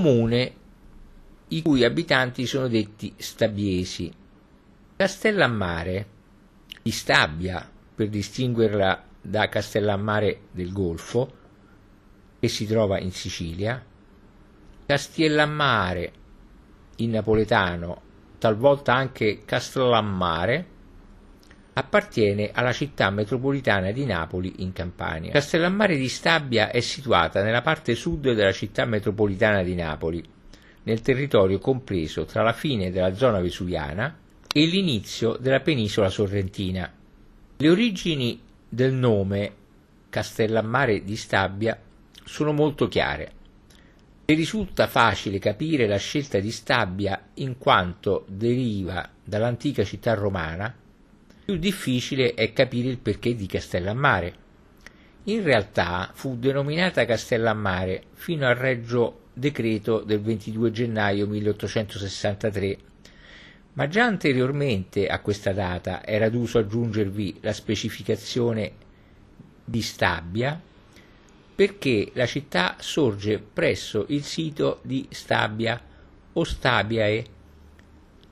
comune i cui abitanti sono detti stabiesi. Castellammare, di Stabia, per distinguerla da Castellammare del Golfo, che si trova in Sicilia, Castellammare in napoletano, talvolta anche Castellammare, appartiene alla città metropolitana di Napoli in Campania. Castellammare di Stabia è situata nella parte sud della città metropolitana di Napoli, nel territorio compreso tra la fine della zona vesuviana e l'inizio della penisola sorrentina. Le origini del nome Castellammare di Stabia sono molto chiare. Ne risulta facile capire la scelta di Stabia in quanto deriva dall'antica città romana più difficile è capire il perché di Castellammare. In realtà fu denominata Castellammare fino al Regio Decreto del 22 gennaio 1863, ma già anteriormente a questa data era d'uso aggiungervi la specificazione di Stabia perché la città sorge presso il sito di Stabia o Stabiae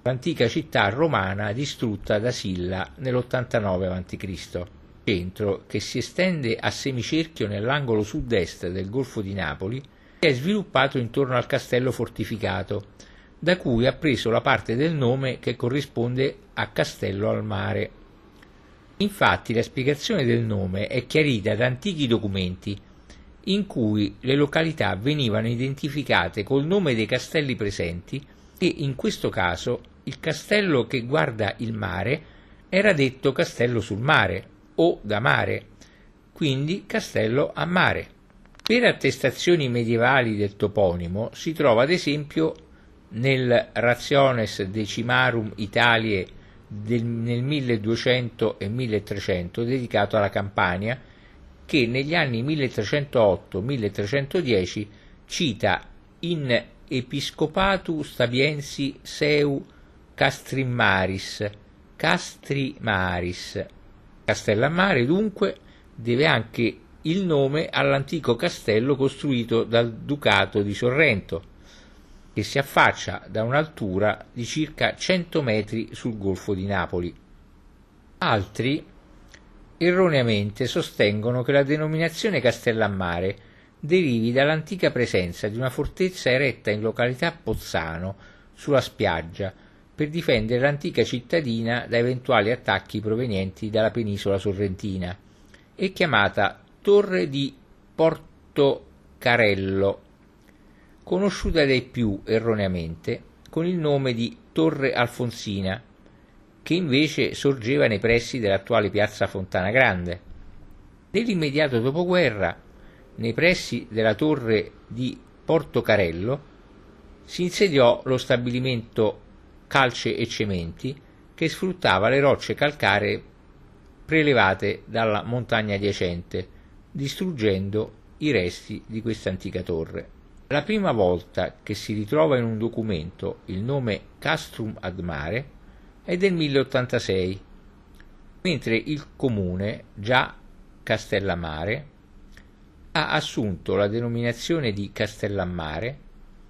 l'antica città romana distrutta da Silla nell'89 a.C., centro che si estende a semicerchio nell'angolo sud-est del Golfo di Napoli e è sviluppato intorno al castello fortificato, da cui ha preso la parte del nome che corrisponde a Castello al mare. Infatti la spiegazione del nome è chiarita da antichi documenti in cui le località venivano identificate col nome dei castelli presenti e in questo caso il castello che guarda il mare era detto castello sul mare o da mare, quindi castello a mare. Per attestazioni medievali del toponimo si trova ad esempio nel Rationes Decimarum Italiae del, nel 1200 e 1300 dedicato alla Campania che negli anni 1308-1310 cita in Episcopatu Stabiensi Seu Castrimmaris, Castrimaris. Castellammare dunque deve anche il nome all'antico castello costruito dal Ducato di Sorrento, che si affaccia da un'altura di circa 100 metri sul golfo di Napoli. Altri erroneamente sostengono che la denominazione Castellammare derivi dall'antica presenza di una fortezza eretta in località Pozzano sulla spiaggia per difendere l'antica cittadina da eventuali attacchi provenienti dalla penisola sorrentina e chiamata Torre di Portocarello, conosciuta dai più erroneamente con il nome di Torre Alfonsina, che invece sorgeva nei pressi dell'attuale piazza Fontana Grande. Nell'immediato dopoguerra, nei pressi della torre di Portocarello, si insediò lo stabilimento calce e cementi che sfruttava le rocce calcaree prelevate dalla montagna adiacente, distruggendo i resti di questa antica torre. La prima volta che si ritrova in un documento il nome Castrum ad Mare è del 1086, mentre il comune, già Castellammare, ha assunto la denominazione di Castellammare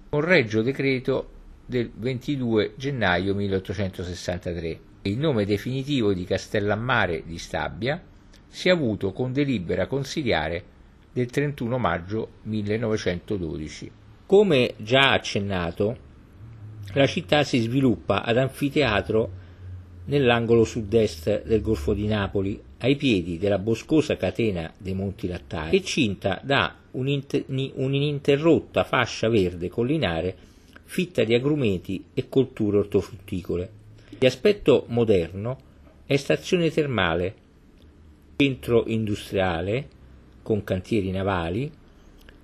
con regio decreto del 22 gennaio 1863 e il nome definitivo di Castellammare di Stabia si è avuto con delibera consiliare del 31 maggio 1912. Come già accennato, la città si sviluppa ad anfiteatro nell'angolo sud-est del Golfo di Napoli, ai piedi della boscosa catena dei Monti Lattari, e cinta da un'ininterrotta fascia verde collinare fitta di agrumeti e colture ortofrutticole. Di aspetto moderno è stazione termale, centro industriale con cantieri navali,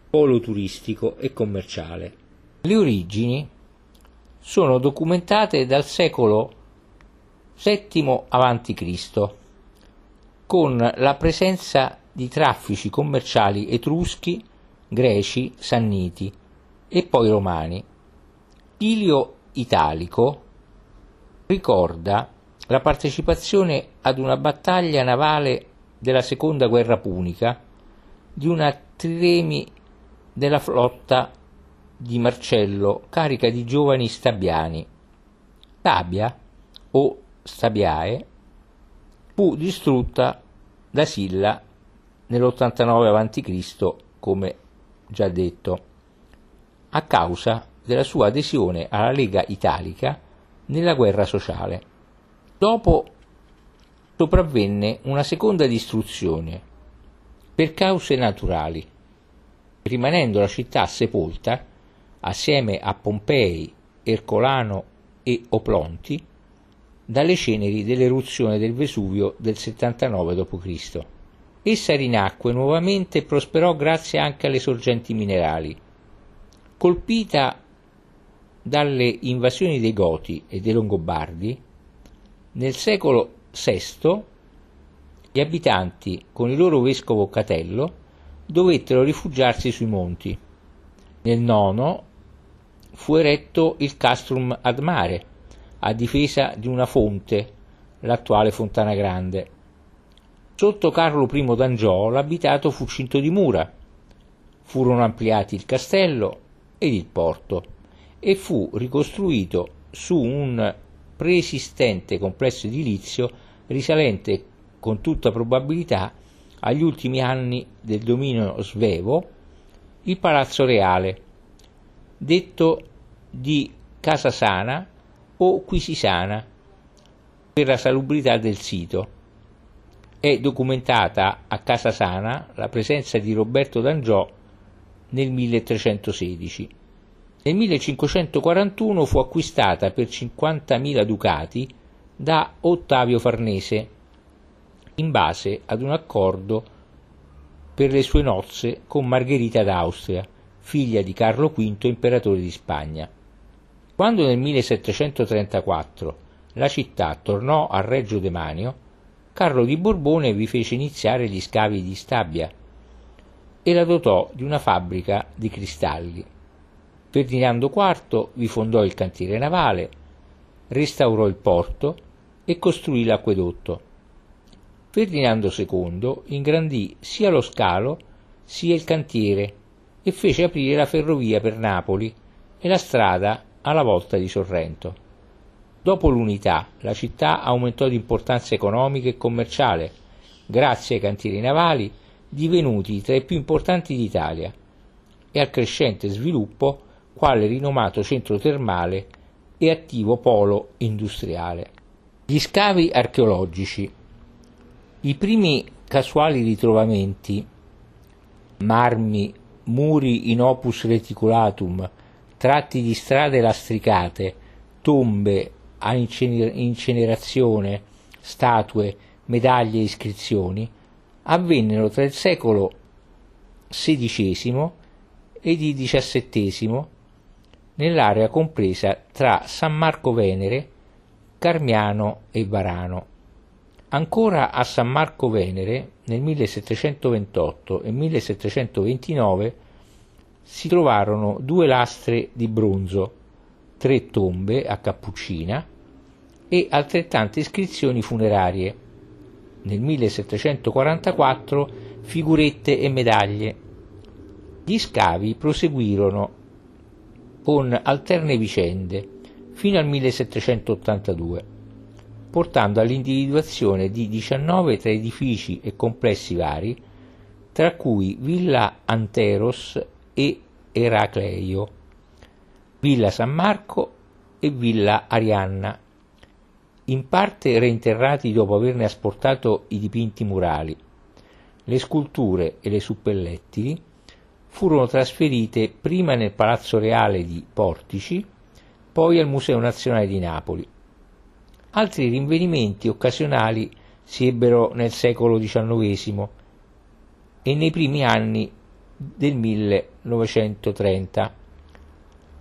polo turistico e commerciale. Le origini sono documentate dal secolo VII a.C., con la presenza di traffici commerciali etruschi, greci, sanniti e poi romani. Ilio Italico ricorda la partecipazione ad una battaglia navale della seconda guerra punica di una triremi della flotta di Marcello carica di giovani stabiani. Stabia, o Stabiae, fu distrutta da Silla nell'89 a.C., come già detto, a causa della sua adesione alla Lega Italica nella guerra sociale. Dopo sopravvenne una seconda distruzione per cause naturali, rimanendo la città sepolta assieme a Pompei, Ercolano e Oplonti dalle ceneri dell'eruzione del Vesuvio del 79 d.C. Essa rinacque nuovamente e prosperò grazie anche alle sorgenti minerali. Colpita dalle invasioni dei Goti e dei Longobardi, nel secolo VI gli abitanti, con il loro vescovo Catello, dovettero rifugiarsi sui monti. Nel IX fu eretto il castrum ad mare, a difesa di una fonte, l'attuale Fontana Grande. Sotto Carlo I d'Angiò l'abitato fu cinto di mura. Furono ampliati il castello ed il porto e fu ricostruito su un preesistente complesso edilizio risalente con tutta probabilità agli ultimi anni del dominio svevo, il Palazzo Reale, detto di Casa Sana o Quisisana per la salubrità del sito. È documentata a Casa Sana la presenza di Roberto d'Angiò nel 1316. Nel 1541 fu acquistata per 50.000 ducati da Ottavio Farnese, in base ad un accordo per le sue nozze con Margherita d'Austria, figlia di Carlo V, imperatore di Spagna. Quando nel 1734 la città tornò a Reggio Demanio, Carlo di Borbone vi fece iniziare gli scavi di Stabia e la dotò di una fabbrica di cristalli. Ferdinando IV vi fondò il cantiere navale, restaurò il porto e costruì l'acquedotto. Ferdinando II ingrandì sia lo scalo sia il cantiere e fece aprire la ferrovia per Napoli e la strada alla volta di Sorrento. Dopo l'unità, la città aumentò di importanza economica e commerciale, grazie ai cantieri navali divenuti tra i più importanti d'Italia e al crescente sviluppo quale rinomato centro termale e attivo polo industriale. Gli scavi archeologici. I primi casuali ritrovamenti, marmi, muri in opus reticulatum, tratti di strade lastricate, tombe a incenerazione, statue, medaglie e iscrizioni, avvennero tra il secolo XVI ed il XVII nell'area compresa tra San Marco Venere, Carmiano e Varano. Ancora a San Marco Venere nel 1728 e 1729 si trovarono due lastre di bronzo, tre tombe a Cappuccina e altrettante iscrizioni funerarie. Nel 1744 figurette e medaglie. Gli scavi proseguirono con alterne vicende fino al 1782, portando all'individuazione di 19 tra edifici e complessi vari, tra cui Villa Anteros e Eracleio, Villa San Marco e Villa Arianna, in parte reinterrati dopo averne asportato i dipinti murali. Le sculture e le suppellettili furono trasferite prima nel Palazzo Reale di Portici, poi al Museo Nazionale di Napoli. Altri rinvenimenti occasionali si ebbero nel secolo XIX e nei primi anni del 1930,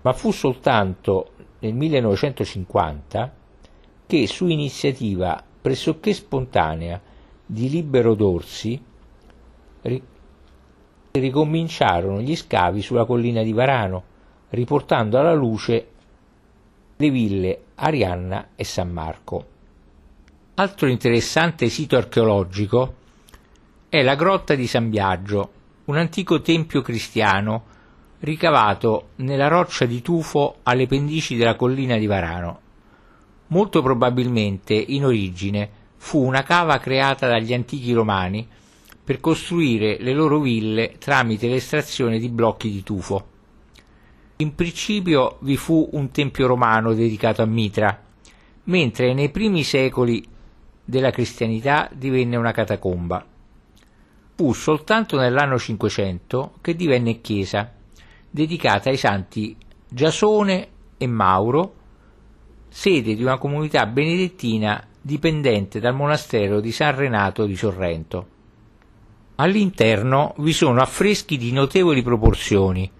ma fu soltanto nel 1950 che su iniziativa pressoché spontanea di Libero Dorsi ricominciarono gli scavi sulla collina di Varano, riportando alla luce le ville Arianna e San Marco. Altro interessante sito archeologico è la grotta di San Biagio, un antico tempio cristiano ricavato nella roccia di tufo alle pendici della collina di Varano. Molto probabilmente, in origine, fu una cava creata dagli antichi romani per costruire le loro ville tramite l'estrazione di blocchi di tufo. In principio vi fu un tempio romano dedicato a Mitra, mentre nei primi secoli della cristianità divenne una catacomba. Fu soltanto nell'anno 500 che divenne chiesa, dedicata ai santi Giasone e Mauro, sede di una comunità benedettina dipendente dal monastero di San Renato di Sorrento. All'interno vi sono affreschi di notevoli proporzioni,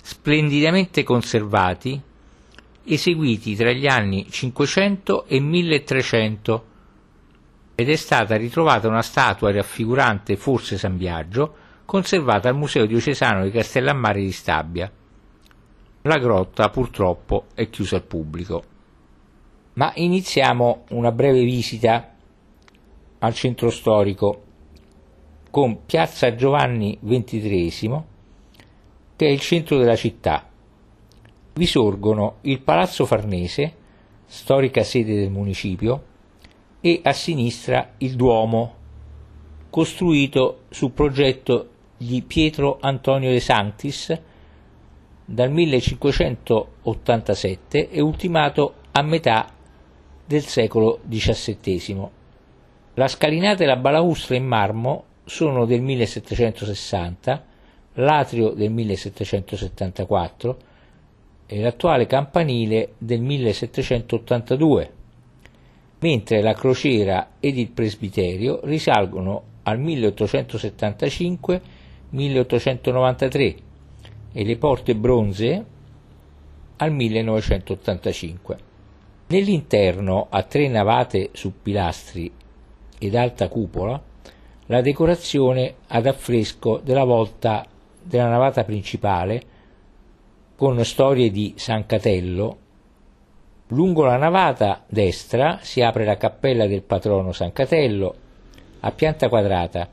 splendidamente conservati, eseguiti tra gli anni 500 e 1300 ed è stata ritrovata una statua raffigurante forse San Biagio, conservata al Museo diocesano di Castellammare di Stabia. La grotta purtroppo è chiusa al pubblico. Ma iniziamo una breve visita al centro storico con Piazza Giovanni XXIII, che è il centro della città. Vi sorgono il Palazzo Farnese, storica sede del municipio, e a sinistra il Duomo, costruito su progetto di Pietro Antonio de Sanctis dal 1587 e ultimato a metà del secolo XVII. La scalinata e la balaustra in marmo sono del 1760, l'atrio del 1774 e l'attuale campanile del 1782, mentre la crociera ed il presbiterio risalgono al 1875-1893 e le porte bronzee al 1985. Nell'interno, a tre navate su pilastri ed alta cupola, la decorazione ad affresco della volta della navata principale con storie di San Catello. Lungo la navata destra si apre la cappella del patrono San Catello a pianta quadrata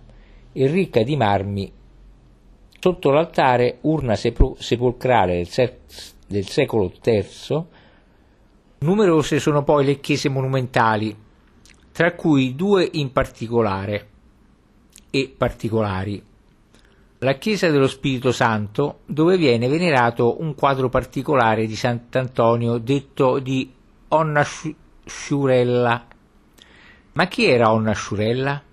e ricca di marmi. Sotto l'altare urna sepolcrale del, se- del secolo III. Numerose sono poi le chiese monumentali, tra cui due in particolare e particolari. La chiesa dello Spirito Santo, dove viene venerato un quadro particolare di Sant'Antonio detto di Onna Sciurella. Ma chi era Onna Sciurella?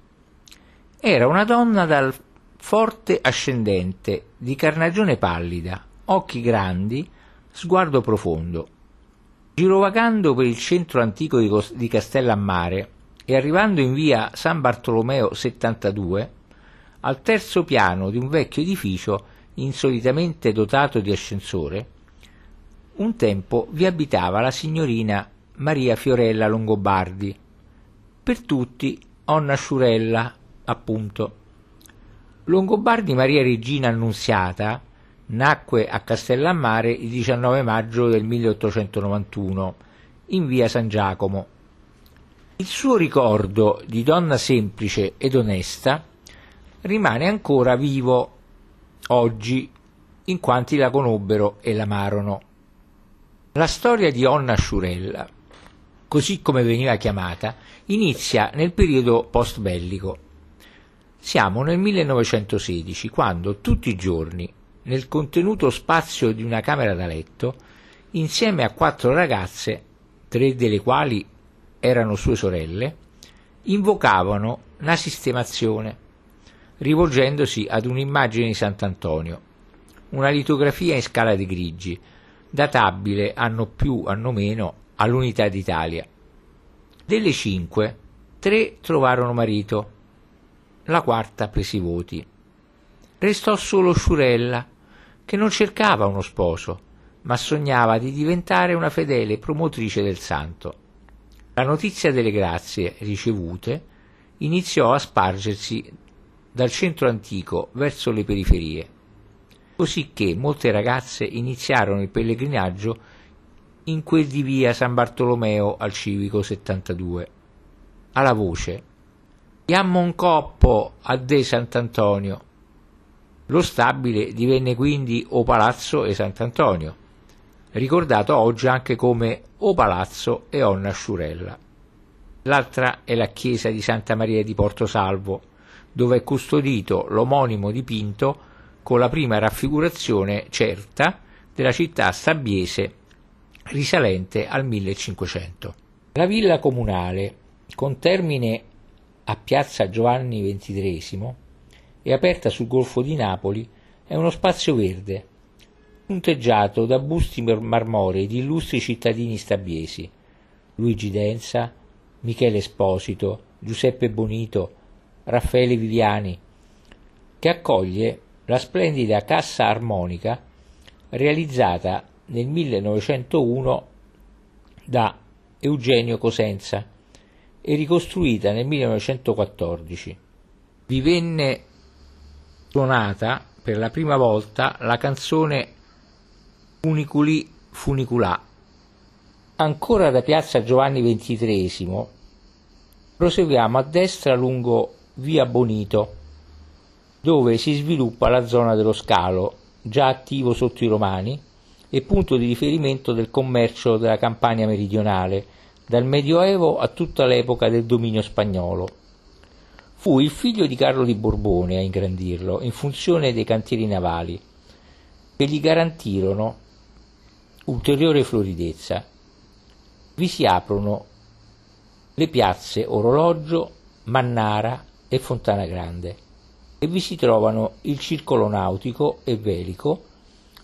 Era una donna dal forte ascendente, di carnagione pallida, occhi grandi, sguardo profondo. Girovagando per il centro antico di Castellammare, e arrivando in via San Bartolomeo 72, al terzo piano di un vecchio edificio insolitamente dotato di ascensore, un tempo vi abitava la signorina Maria Fiorella Longobardi, per tutti Onna Sciurella, appunto. Longobardi Maria Regina Annunziata nacque a Castellammare il 19 maggio del 1891 in via San Giacomo il suo ricordo di donna semplice ed onesta rimane ancora vivo oggi in quanti la conobbero e l'amarono. La storia di Onna Sciurella, così come veniva chiamata, inizia nel periodo post-bellico. Siamo nel 1916, quando tutti i giorni, nel contenuto spazio di una camera da letto, insieme a quattro ragazze, tre delle quali erano sue sorelle, invocavano la sistemazione, rivolgendosi ad un'immagine di Sant'Antonio, una litografia in scala di grigi, databile anno più anno meno all'unità d'Italia. Delle cinque, tre trovarono marito, la quarta prese i voti. Restò solo Sciurella, che non cercava uno sposo, ma sognava di diventare una fedele promotrice del santo. La notizia delle grazie ricevute iniziò a spargersi dal centro antico verso le periferie, cosicché molte ragazze iniziarono il pellegrinaggio in quel di via San Bartolomeo al civico 72. Alla voce Diammo un coppo a De Sant'Antonio. Lo stabile divenne quindi O Palazzo e Sant'Antonio, ricordato oggi anche come O Palazzo e Onna Sciurella. L'altra è la chiesa di Santa Maria di Porto Salvo, dove è custodito l'omonimo dipinto con la prima raffigurazione certa della città sabbiese risalente al 1500. La villa comunale, con termine a piazza Giovanni XXIII, è aperta sul Golfo di Napoli, è uno spazio verde, punteggiato da busti marmorei di illustri cittadini stabbiesi, Luigi Densa, Michele Esposito, Giuseppe Bonito, Raffaele Viviani, che accoglie la splendida cassa armonica realizzata nel 1901 da Eugenio Cosenza e ricostruita nel 1914. Vi venne suonata per la prima volta la canzone Funiculi Funiculà. Ancora da piazza Giovanni XXIII proseguiamo a destra lungo via Bonito, dove si sviluppa la zona dello scalo, già attivo sotto i Romani, e punto di riferimento del commercio della Campania meridionale, dal Medioevo a tutta l'epoca del dominio spagnolo. Fu il figlio di Carlo di Borbone a ingrandirlo in funzione dei cantieri navali, che gli garantirono ulteriore floridezza. Vi si aprono le piazze Orologio, Mannara e Fontana Grande e vi si trovano il circolo nautico e velico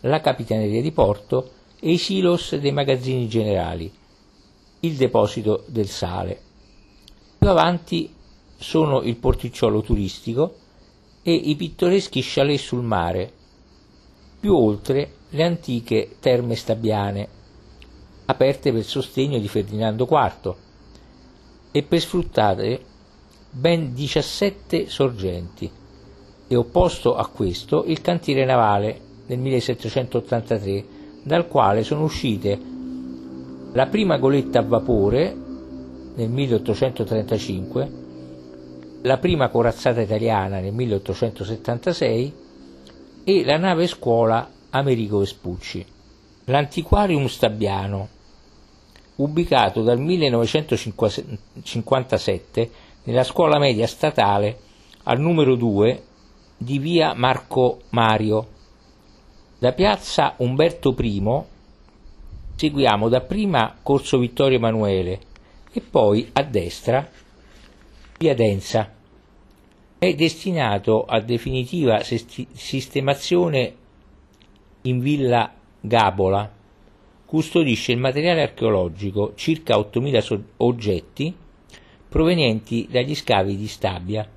la Capitaneria di Porto e i silos dei magazzini generali, il deposito del sale. Più avanti sono il porticciolo turistico e i pittoreschi chalet sul mare, più oltre le antiche terme stabiane, aperte per sostegno di Ferdinando IV e per sfruttare ben 17 sorgenti e opposto a questo il cantiere navale nel 1783, dal quale sono uscite la prima goletta a vapore nel 1835, la prima corazzata italiana nel 1876 e la nave scuola Amerigo Vespucci. L'antiquarium Stabiano, ubicato dal 1957 nella scuola media statale al numero 2 di via Marco Mario, da piazza Umberto I seguiamo dapprima Corso Vittorio Emanuele e poi a destra via Densa. È destinato a definitiva sistemazione in villa Gabola. Custodisce il materiale archeologico, circa 8.000 oggetti provenienti dagli scavi di Stabia.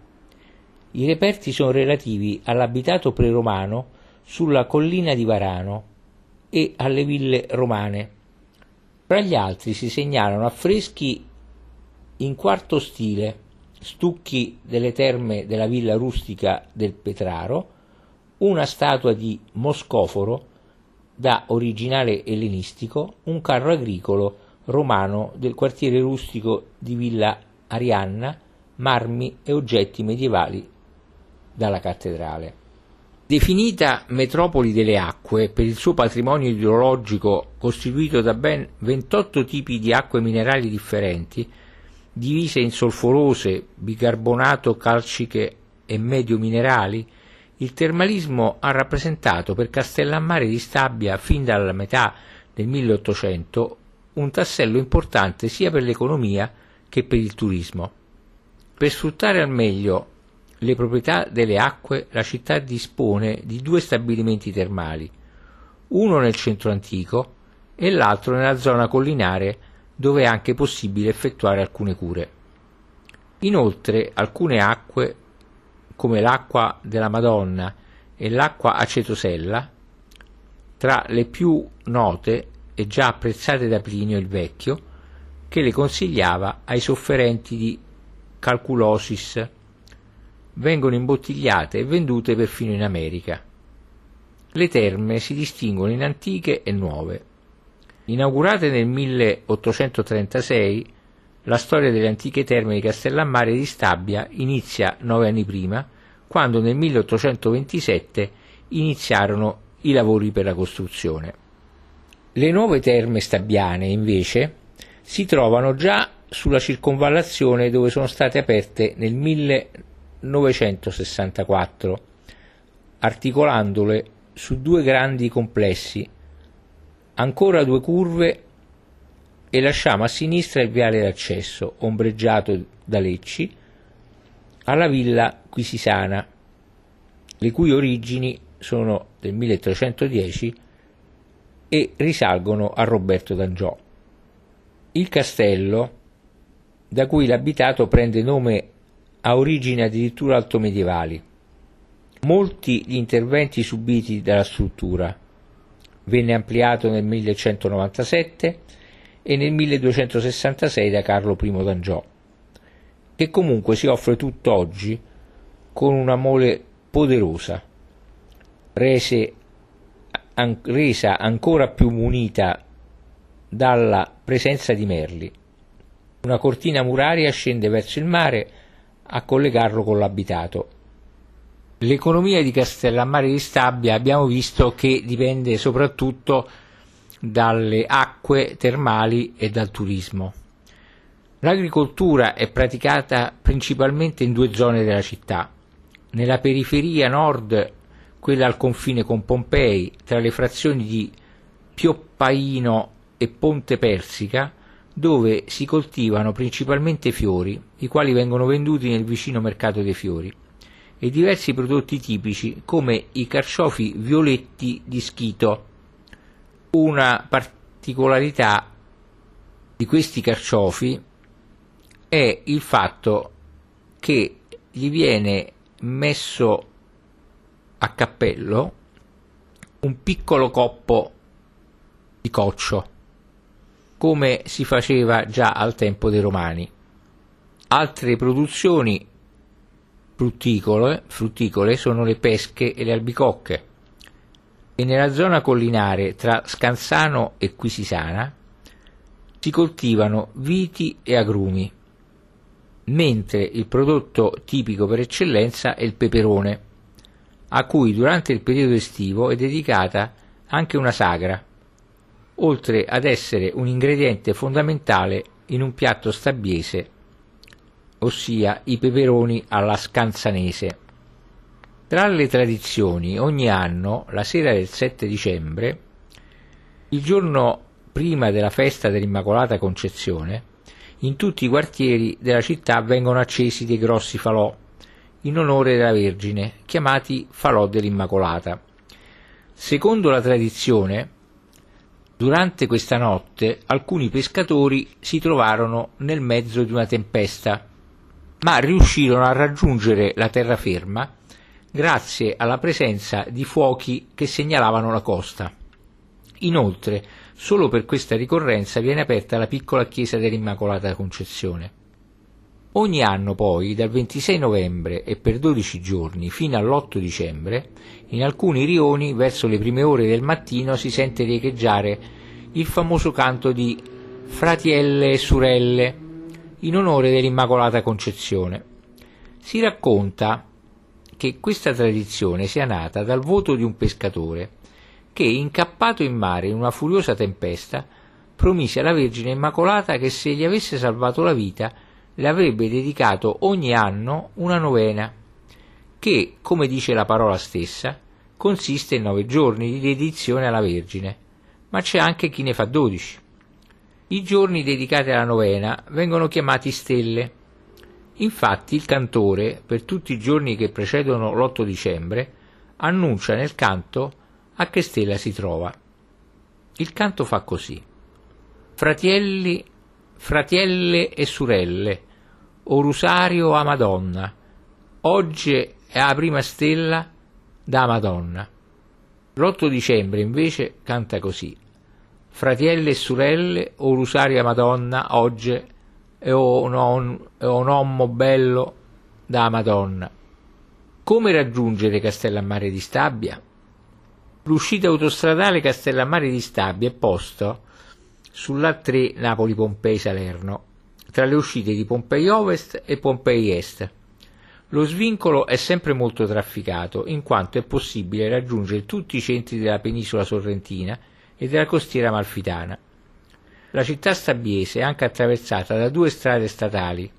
I reperti sono relativi all'abitato preromano sulla collina di Varano e alle ville romane. Fra gli altri si segnalano affreschi in quarto stile, stucchi delle terme della villa rustica del Petraro, una statua di Moscoforo da originale ellenistico, un carro agricolo romano del quartiere rustico di Villa Arianna, marmi e oggetti medievali dalla cattedrale. Definita metropoli delle acque per il suo patrimonio idrologico costituito da ben 28 tipi di acque minerali differenti, divise in solforose, bicarbonato, calciche e medio minerali, il termalismo ha rappresentato per Castellammare di Stabia fin dalla metà del 1800 un tassello importante sia per l'economia che per il turismo. Per sfruttare al meglio le proprietà delle acque, la città dispone di due stabilimenti termali, uno nel centro antico e l'altro nella zona collinare dove è anche possibile effettuare alcune cure. Inoltre alcune acque, come l'acqua della Madonna e l'acqua acetosella, tra le più note e già apprezzate da Plinio il Vecchio, che le consigliava ai sofferenti di calculosis vengono imbottigliate e vendute perfino in America. Le terme si distinguono in antiche e nuove. Inaugurate nel 1836, la storia delle antiche terme di Castellammare di Stabia inizia nove anni prima quando nel 1827 iniziarono i lavori per la costruzione. Le nuove terme stabbiane, invece, si trovano già sulla circonvallazione dove sono state aperte nel 1964, articolandole su due grandi complessi, ancora due curve e lasciamo a sinistra il viale d'accesso, ombreggiato da lecci, alla villa Quisisana, le cui origini sono del 1310 e risalgono a Roberto d'Angiò. Il castello, da cui l'abitato prende nome, ha origini addirittura altomedievali. Molti gli interventi subiti dalla struttura. Venne ampliato nel 1197 e nel 1266 da Carlo I d'Angiò, che comunque si offre tutt'oggi con una mole poderosa, rese, an, resa ancora più munita dalla presenza di merli. Una cortina muraria scende verso il mare a collegarlo con l'abitato. L'economia di Castellammare di Stabia abbiamo visto che dipende soprattutto dalle acque termali e dal turismo. L'agricoltura è praticata principalmente in due zone della città. Nella periferia nord, quella al confine con Pompei, tra le frazioni di Pioppaino e Ponte Persica, dove si coltivano principalmente fiori, i quali vengono venduti nel vicino mercato dei fiori, e diversi prodotti tipici come i carciofi violetti di schito, una particolarità di questi carciofi è il fatto che gli viene messo a cappello un piccolo coppo di coccio, come si faceva già al tempo dei Romani. Altre produzioni frutticole, frutticole sono le pesche e le albicocche e nella zona collinare tra Scansano e Quisisana si coltivano viti e agrumi, mentre il prodotto tipico per eccellenza è il peperone, a cui durante il periodo estivo è dedicata anche una sagra, oltre ad essere un ingrediente fondamentale in un piatto stabbiese, ossia i peperoni alla scanzanese. Tra le tradizioni, ogni anno, la sera del 7 dicembre, il giorno prima della festa dell'Immacolata Concezione, in tutti i quartieri della città vengono accesi dei grossi falò in onore della Vergine, chiamati falò dell'Immacolata. Secondo la tradizione, durante questa notte alcuni pescatori si trovarono nel mezzo di una tempesta, ma riuscirono a raggiungere la terraferma grazie alla presenza di fuochi che segnalavano la costa. Inoltre, solo per questa ricorrenza viene aperta la piccola chiesa dell'Immacolata Concezione. Ogni anno poi, dal 26 novembre e per 12 giorni fino all'8 dicembre, in alcuni rioni, verso le prime ore del mattino, si sente riecheggiare il famoso canto di Fratielle e Surelle, in onore dell'Immacolata Concezione. Si racconta che questa tradizione sia nata dal voto di un pescatore che, incappato in mare in una furiosa tempesta, promise alla Vergine Immacolata che se gli avesse salvato la vita le avrebbe dedicato ogni anno una novena, che, come dice la parola stessa, consiste in nove giorni di dedizione alla Vergine, ma c'è anche chi ne fa dodici. I giorni dedicati alla novena vengono chiamati stelle Infatti il cantore, per tutti i giorni che precedono l'8 dicembre, annuncia nel canto a che stella si trova. Il canto fa così. Fratelli, fratielle e sorelle, o Rosario a Madonna, oggi è la prima stella da Madonna. L'8 dicembre invece canta così. Fratelli e sorelle, o Rosario a Madonna, oggi è un, e un uomo bello da Madonna. Come raggiungere Castellammare di Stabia? L'uscita autostradale Castellammare di Stabia è posta sulla 3 Napoli-Pompei-Salerno, tra le uscite di Pompei Ovest e Pompei Est, Lo svincolo è sempre molto trafficato, in quanto è possibile raggiungere tutti i centri della penisola sorrentina e della costiera malfitana. La città stabiese è anche attraversata da due strade statali,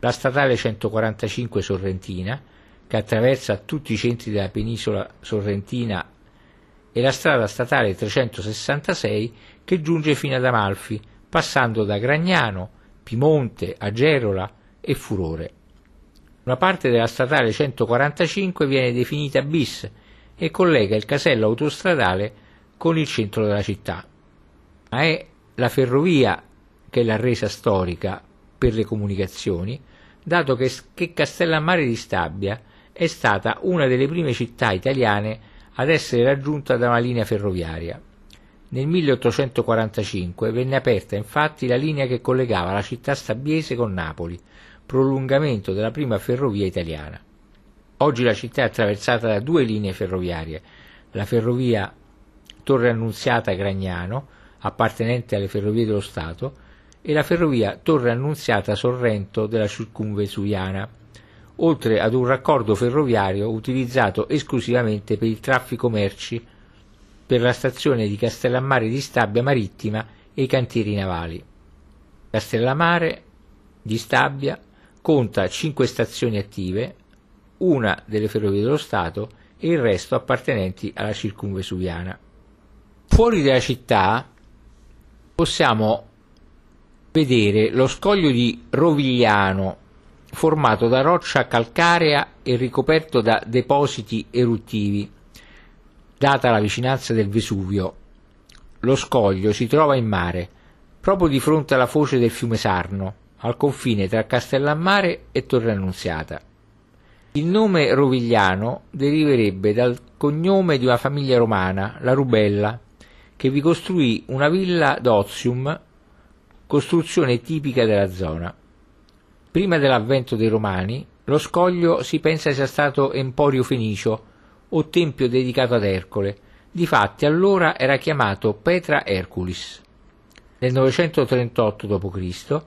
la statale 145 Sorrentina, che attraversa tutti i centri della penisola sorrentina, e la strada statale 366 che giunge fino ad Amalfi, passando da Gragnano, Pimonte, Agerola e Furore. Una parte della statale 145 viene definita bis e collega il casello autostradale con il centro della città, ma è la ferrovia che l'ha resa storica per le comunicazioni, dato che, che Castellammare di Stabia è stata una delle prime città italiane ad essere raggiunta da una linea ferroviaria. Nel 1845 venne aperta infatti la linea che collegava la città stabiese con Napoli, prolungamento della prima ferrovia italiana. Oggi la città è attraversata da due linee ferroviarie, la ferrovia Torre Annunziata Gragnano, appartenente alle Ferrovie dello Stato, e la ferrovia Torre Annunziata Sorrento della Circumvesuviana, oltre ad un raccordo ferroviario utilizzato esclusivamente per il traffico merci per la stazione di Castellammare di Stabia Marittima e i cantieri navali. Castellammare di Stabia conta cinque stazioni attive, una delle ferrovie dello Stato e il resto appartenenti alla circumvesuviana. Fuori dalla città possiamo vedere lo scoglio di Rovigliano, formato da roccia calcarea e ricoperto da depositi eruttivi, data la vicinanza del Vesuvio. Lo scoglio si trova in mare, proprio di fronte alla foce del fiume Sarno, al confine tra Castellammare e Torre Annunziata. Il nome Rovigliano deriverebbe dal cognome di una famiglia romana, la Rubella, che vi costruì una villa d'Ozium, costruzione tipica della zona. Prima dell'avvento dei Romani, lo scoglio si pensa sia stato emporio fenicio o tempio dedicato ad Ercole, difatti allora era chiamato Petra Herculis. Nel 938 d.C.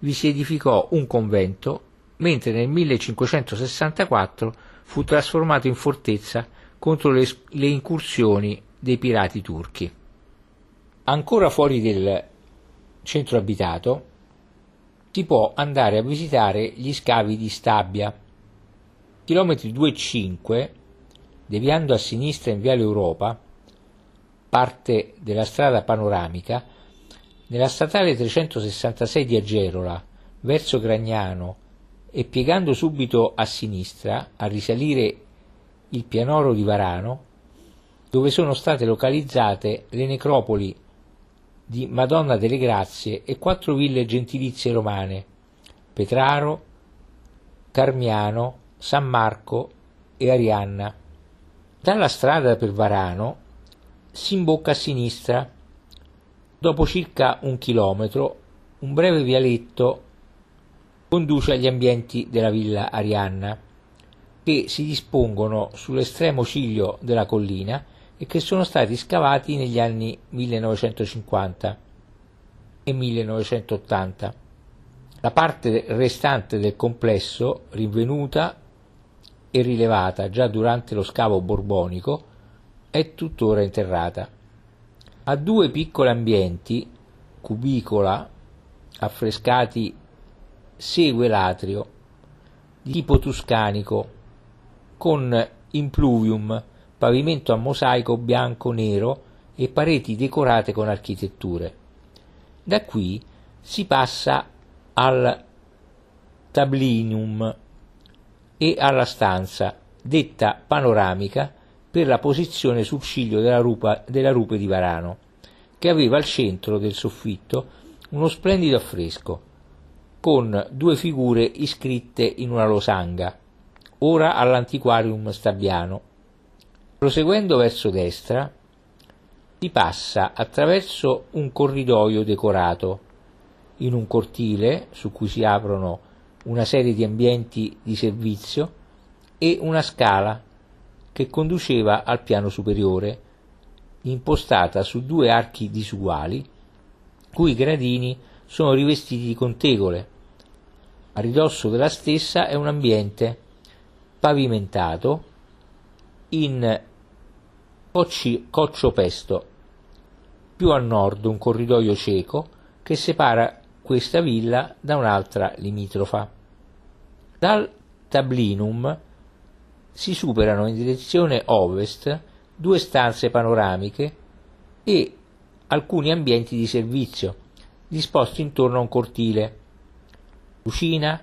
vi si edificò un convento, mentre nel 1564 fu trasformato in fortezza contro le, le incursioni dei pirati turchi. Ancora fuori del centro abitato si può andare a visitare gli scavi di Stabia. Chilometri 2,5, deviando a sinistra in Viale Europa, parte della strada panoramica, nella statale 366 di Agerola, verso Gragnano, e piegando subito a sinistra, a risalire il pianoro di Varano, dove sono state localizzate le necropoli di Madonna delle Grazie e quattro ville gentilizie romane, Petraro, Carmiano, San Marco e Arianna. Dalla strada per Varano si imbocca a sinistra. Dopo circa un chilometro, un breve vialetto conduce agli ambienti della villa Arianna, che si dispongono sull'estremo ciglio della collina e che sono stati scavati negli anni 1950 e 1980. La parte restante del complesso, rinvenuta e rilevata già durante lo scavo borbonico, è tuttora interrata. Ha due piccoli ambienti, cubicola, affrescati segue l'atrio, di tipo tuscanico, con impluvium pavimento a mosaico bianco-nero e pareti decorate con architetture. Da qui si passa al tablinum e alla stanza, detta panoramica per la posizione sul ciglio della, rupa, della rupe di Varano, che aveva al centro del soffitto uno splendido affresco, con due figure iscritte in una losanga, ora all'antiquarium stabiano, Proseguendo verso destra si passa attraverso un corridoio decorato in un cortile su cui si aprono una serie di ambienti di servizio e una scala che conduceva al piano superiore, impostata su due archi disuguali, cui gradini sono rivestiti di contegole. A ridosso della stessa è un ambiente pavimentato in coccio pesto, più a nord un corridoio cieco che separa questa villa da un'altra limitrofa. Dal tablinum si superano in direzione ovest due stanze panoramiche e alcuni ambienti di servizio disposti intorno a un cortile. Cucina,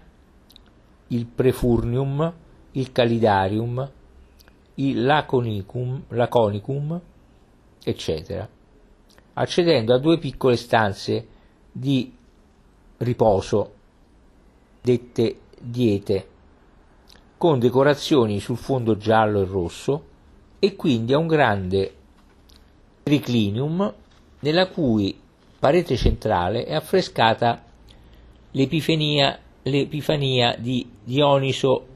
il prefurnium, il calidarium, il laconicum, laconicum eccetera, accedendo a due piccole stanze di riposo, dette diete, con decorazioni sul fondo giallo e rosso, e quindi a un grande triclinium nella cui parete centrale è affrescata l'Epifania di Dioniso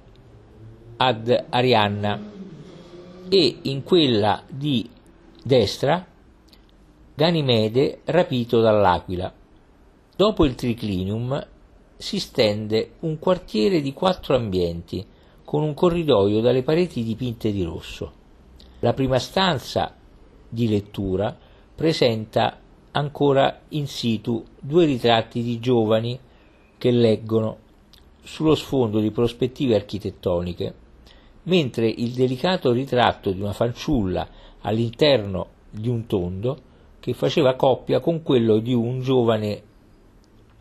ad Arianna e in quella di destra Ganimede rapito dall'aquila. Dopo il triclinium si stende un quartiere di quattro ambienti con un corridoio dalle pareti dipinte di rosso. La prima stanza di lettura presenta ancora in situ due ritratti di giovani che leggono sullo sfondo di prospettive architettoniche, mentre il delicato ritratto di una fanciulla all'interno di un tondo che faceva coppia con quello di un giovane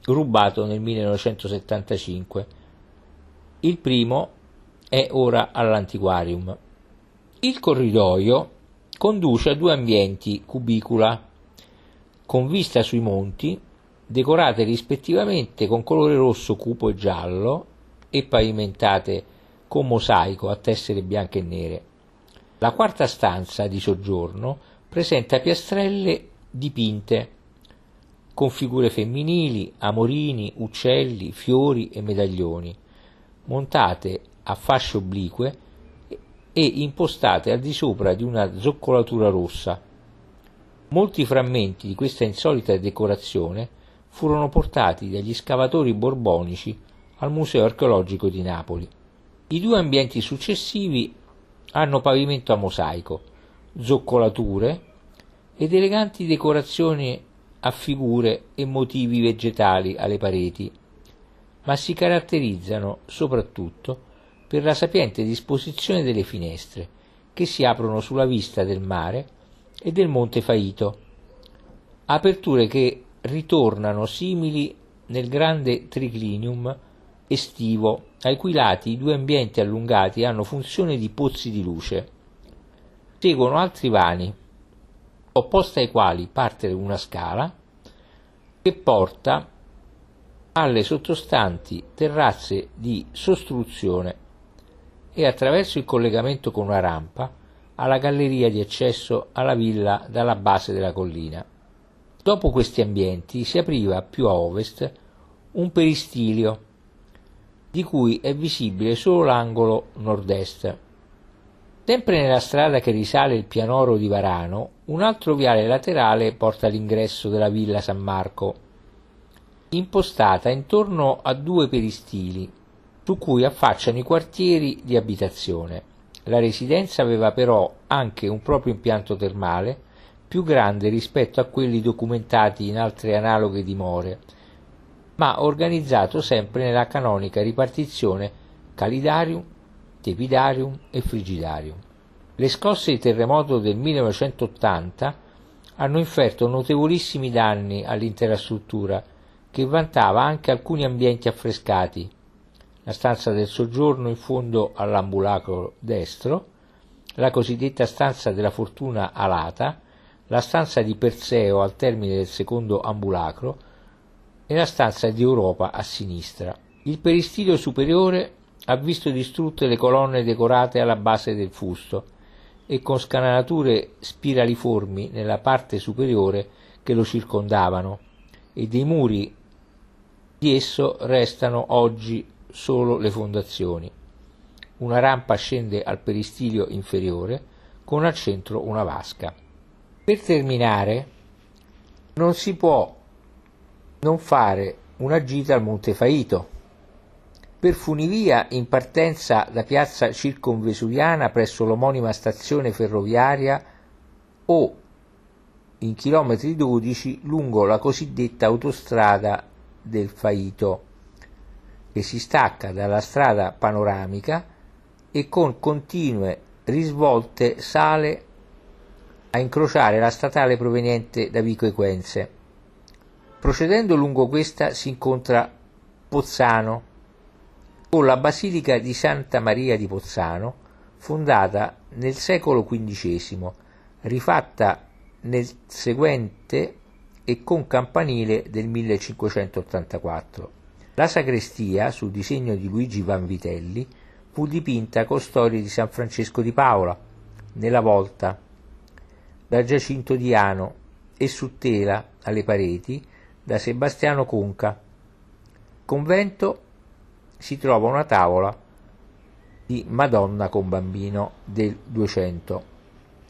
rubato nel 1975. Il primo è ora all'antiquarium. Il corridoio conduce a due ambienti cubicula con vista sui monti, decorate rispettivamente con colore rosso cupo e giallo e pavimentate con mosaico a tessere bianche e nere. La quarta stanza di soggiorno presenta piastrelle dipinte con figure femminili, amorini, uccelli, fiori e medaglioni, montate a fasce oblique e impostate al di sopra di una zoccolatura rossa Molti frammenti di questa insolita decorazione furono portati dagli scavatori borbonici al Museo archeologico di Napoli. I due ambienti successivi hanno pavimento a mosaico, zoccolature ed eleganti decorazioni a figure e motivi vegetali alle pareti, ma si caratterizzano soprattutto per la sapiente disposizione delle finestre, che si aprono sulla vista del mare e del Monte Faito, aperture che ritornano simili nel grande triclinium estivo, ai cui lati i due ambienti allungati hanno funzione di pozzi di luce. Seguono altri vani, opposta ai quali parte una scala che porta alle sottostanti terrazze di sostruzione e attraverso il collegamento con una rampa alla galleria di accesso alla villa dalla base della collina. Dopo questi ambienti si apriva più a ovest un peristilio, di cui è visibile solo l'angolo nord-est. Sempre nella strada che risale il pianoro di Varano, un altro viale laterale porta all'ingresso della villa San Marco, impostata intorno a due peristili, su cui affacciano i quartieri di abitazione. La residenza aveva però anche un proprio impianto termale, più grande rispetto a quelli documentati in altre analoghe dimore, ma organizzato sempre nella canonica ripartizione calidarium, tepidarium e frigidarium. Le scosse di terremoto del 1980 hanno inferto notevolissimi danni all'intera struttura, che vantava anche alcuni ambienti affrescati, la stanza del soggiorno in fondo all'ambulacro destro, la cosiddetta stanza della fortuna alata, la stanza di Perseo al termine del secondo ambulacro e la stanza di Europa a sinistra. Il peristilio superiore ha visto distrutte le colonne decorate alla base del fusto e con scanalature spiraliformi nella parte superiore che lo circondavano e dei muri di esso restano oggi solo le fondazioni. Una rampa scende al peristilio inferiore con al centro una vasca. Per terminare, non si può non fare una gita al Monte Faito, per funivia in partenza da piazza Circonvesuviana presso l'omonima stazione ferroviaria o in chilometri 12 lungo la cosiddetta autostrada del Faito, che si stacca dalla strada panoramica e con continue risvolte sale a incrociare la statale proveniente da Vico Equense. Procedendo lungo questa si incontra Pozzano, con la Basilica di Santa Maria di Pozzano, fondata nel secolo XV, rifatta nel seguente e con campanile del 1584. La sagrestia, sul disegno di Luigi Vanvitelli, fu dipinta con storie di San Francesco di Paola, nella volta, da Giacinto Diano e su tela alle pareti da Sebastiano Conca. Convento si trova una tavola di Madonna con bambino del 200.